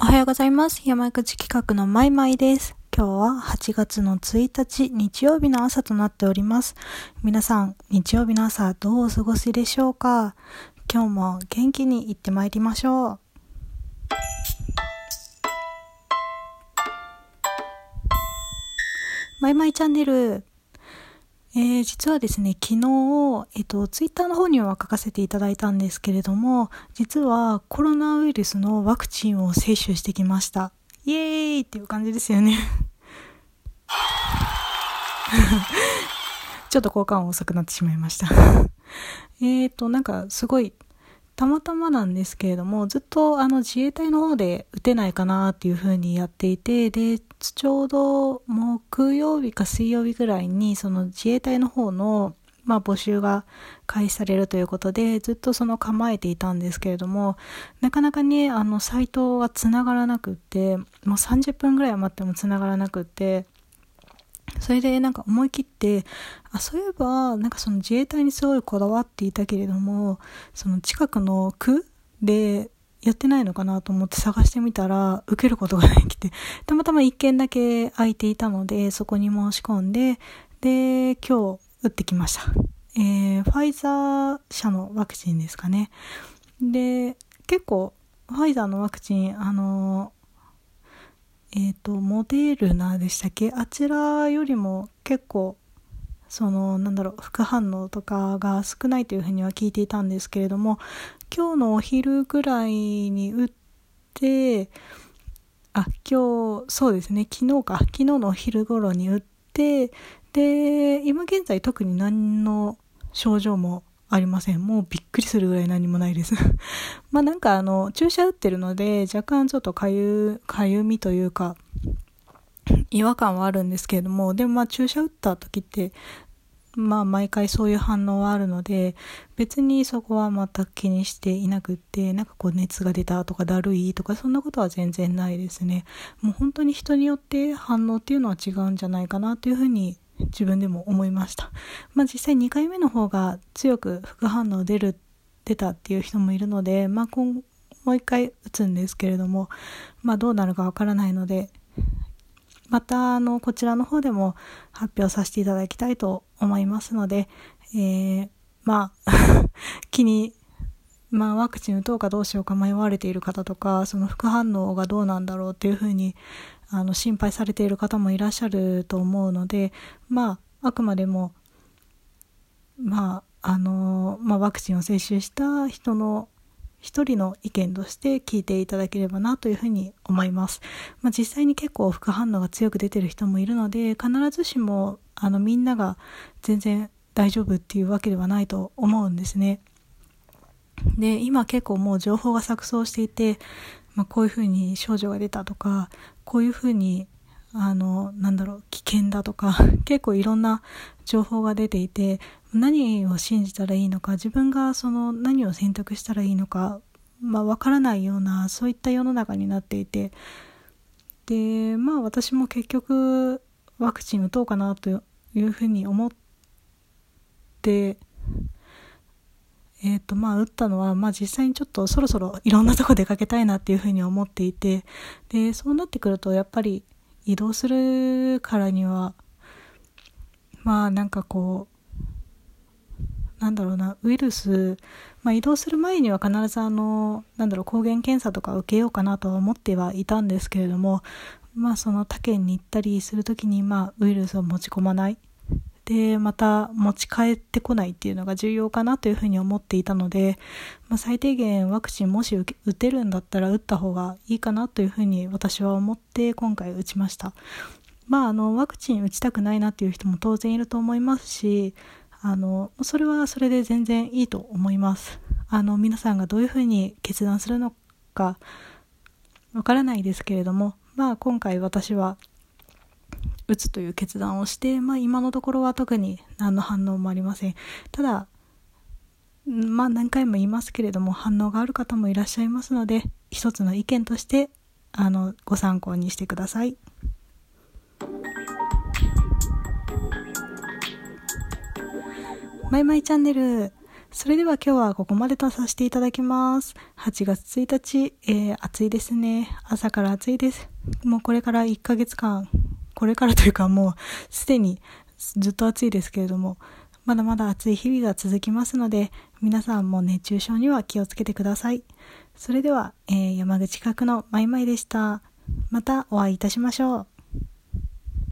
おはようございます。山口企画のまいまいです。今日は8月の1日日曜日の朝となっております。皆さん、日曜日の朝どうお過ごしでしょうか？今日も元気に行ってまいりましょう。まいまいチャンネル。えー、実はですね、昨日、えっと、ツイッターの方には書かせていただいたんですけれども、実はコロナウイルスのワクチンを接種してきました。イエーイっていう感じですよね ちょっと交換遅くなってしまいましたえっと、なんかすごいたまたまなんですけれども、ずっとあの自衛隊の方で打てないかなっていう風にやっていて、で、ちょうど木曜日か水曜日ぐらいにその自衛隊の方のまあ、募集が開始されるということで、ずっとその構えていたんですけれども、なかなかね、あの、サイトが繋がらなくって、もう30分ぐらい待っても繋がらなくって、それでなんか思い切って、あ、そういえば、なんかその自衛隊にすごいこだわっていたけれども、その近くの区でやってないのかなと思って探してみたら、受けることができて、たまたま一件だけ空いていたので、そこに申し込んで、で、今日打ってきました。えー、ファイザー社のワクチンですかね。で、結構、ファイザーのワクチン、あのえっ、ー、と、モデルナでしたっけ？あちらよりも結構、その、なんだろう、副反応とかが少ないというふうには聞いていたんですけれども、今日のお昼ぐらいに打って、あ、今日、そうですね、昨日か、昨日のお昼頃に打って、で、今現在特に何の症状もありません。もうびっくりするぐらい何もないです まあなんかあの、注射打ってるので、若干ちょっとかゆ、かゆみというか、違和感はあるんですけれども、でもまあ注射打った時って、まあ毎回そういう反応はあるので、別にそこは全く気にしていなくって、なんかこう熱が出たとかだるいとかそんなことは全然ないですね。もう本当に人によって反応っていうのは違うんじゃないかなというふうに自分でも思いました。まあ実際2回目の方が強く副反応出る、出たっていう人もいるので、まあ今、もう一回打つんですけれども、まあどうなるかわからないので、またあのこちらの方でも発表させていただきたいと思いますので、えー、まあ 気にまあ、ワクチン打とうかどうしようか迷われている方とか、その副反応がどうなんだろうっていうふうに、あの、心配されている方もいらっしゃると思うので、まあ、あくまでも、まあ、あの、まあ、ワクチンを接種した人の一人の意見として聞いていただければなというふうに思います。まあ、実際に結構副反応が強く出てる人もいるので、必ずしも、あの、みんなが全然大丈夫っていうわけではないと思うんですね。で、今結構もう情報が錯綜していて、まあ、こういうふうに症状が出たとか、こういうふうに、あの、なんだろう、危険だとか、結構いろんな情報が出ていて、何を信じたらいいのか、自分がその何を選択したらいいのか、まあ、わからないような、そういった世の中になっていて、で、まあ私も結局、ワクチン打とうかなというふうに思って、えっ、ー、と、まあ、打ったのは、まあ、実際にちょっとそろそろいろんなとこ出かけたいなっていうふうに思っていて、で、そうなってくると、やっぱり移動するからには、まあ、なんかこう、なんだろうな、ウイルス、まあ、移動する前には必ずあの、なんだろう、抗原検査とか受けようかなとは思ってはいたんですけれども、まあ、その他県に行ったりするときに、まあ、ウイルスを持ち込まない。で、また持ち帰ってこないっていうのが重要かなというふうに思っていたので、まあ、最低限ワクチンもし打てるんだったら打った方がいいかなというふうに私は思って今回打ちました。まあ、あの、ワクチン打ちたくないなっていう人も当然いると思いますし、あの、それはそれで全然いいと思います。あの、皆さんがどういうふうに決断するのかわからないですけれども、まあ今回私は打つという決断をして、まあ今のところは特に何の反応もありません。ただ、まあ何回も言いますけれども反応がある方もいらっしゃいますので、一つの意見として、あの、ご参考にしてください。マイマイチャンネル。それでは今日はここまでとさせていただきます。8月1日、えー、暑いですね。朝から暑いです。もうこれから1ヶ月間、これからというかもうすでにずっと暑いですけれども、まだまだ暑い日々が続きますので、皆さんも熱中症には気をつけてください。それでは、えー、山口角のマイマイでした。またお会いいたしましょう。